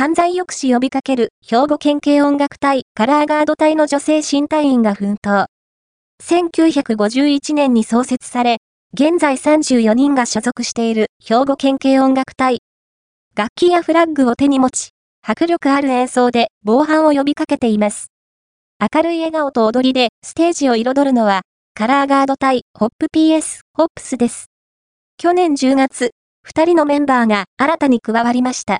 犯罪抑止呼びかける兵庫県警音楽隊カラーガード隊の女性新隊員が奮闘。1951年に創設され、現在34人が所属している兵庫県警音楽隊。楽器やフラッグを手に持ち、迫力ある演奏で防犯を呼びかけています。明るい笑顔と踊りでステージを彩るのは、カラーガード隊ホップ PS ホップスです。去年10月、2人のメンバーが新たに加わりました。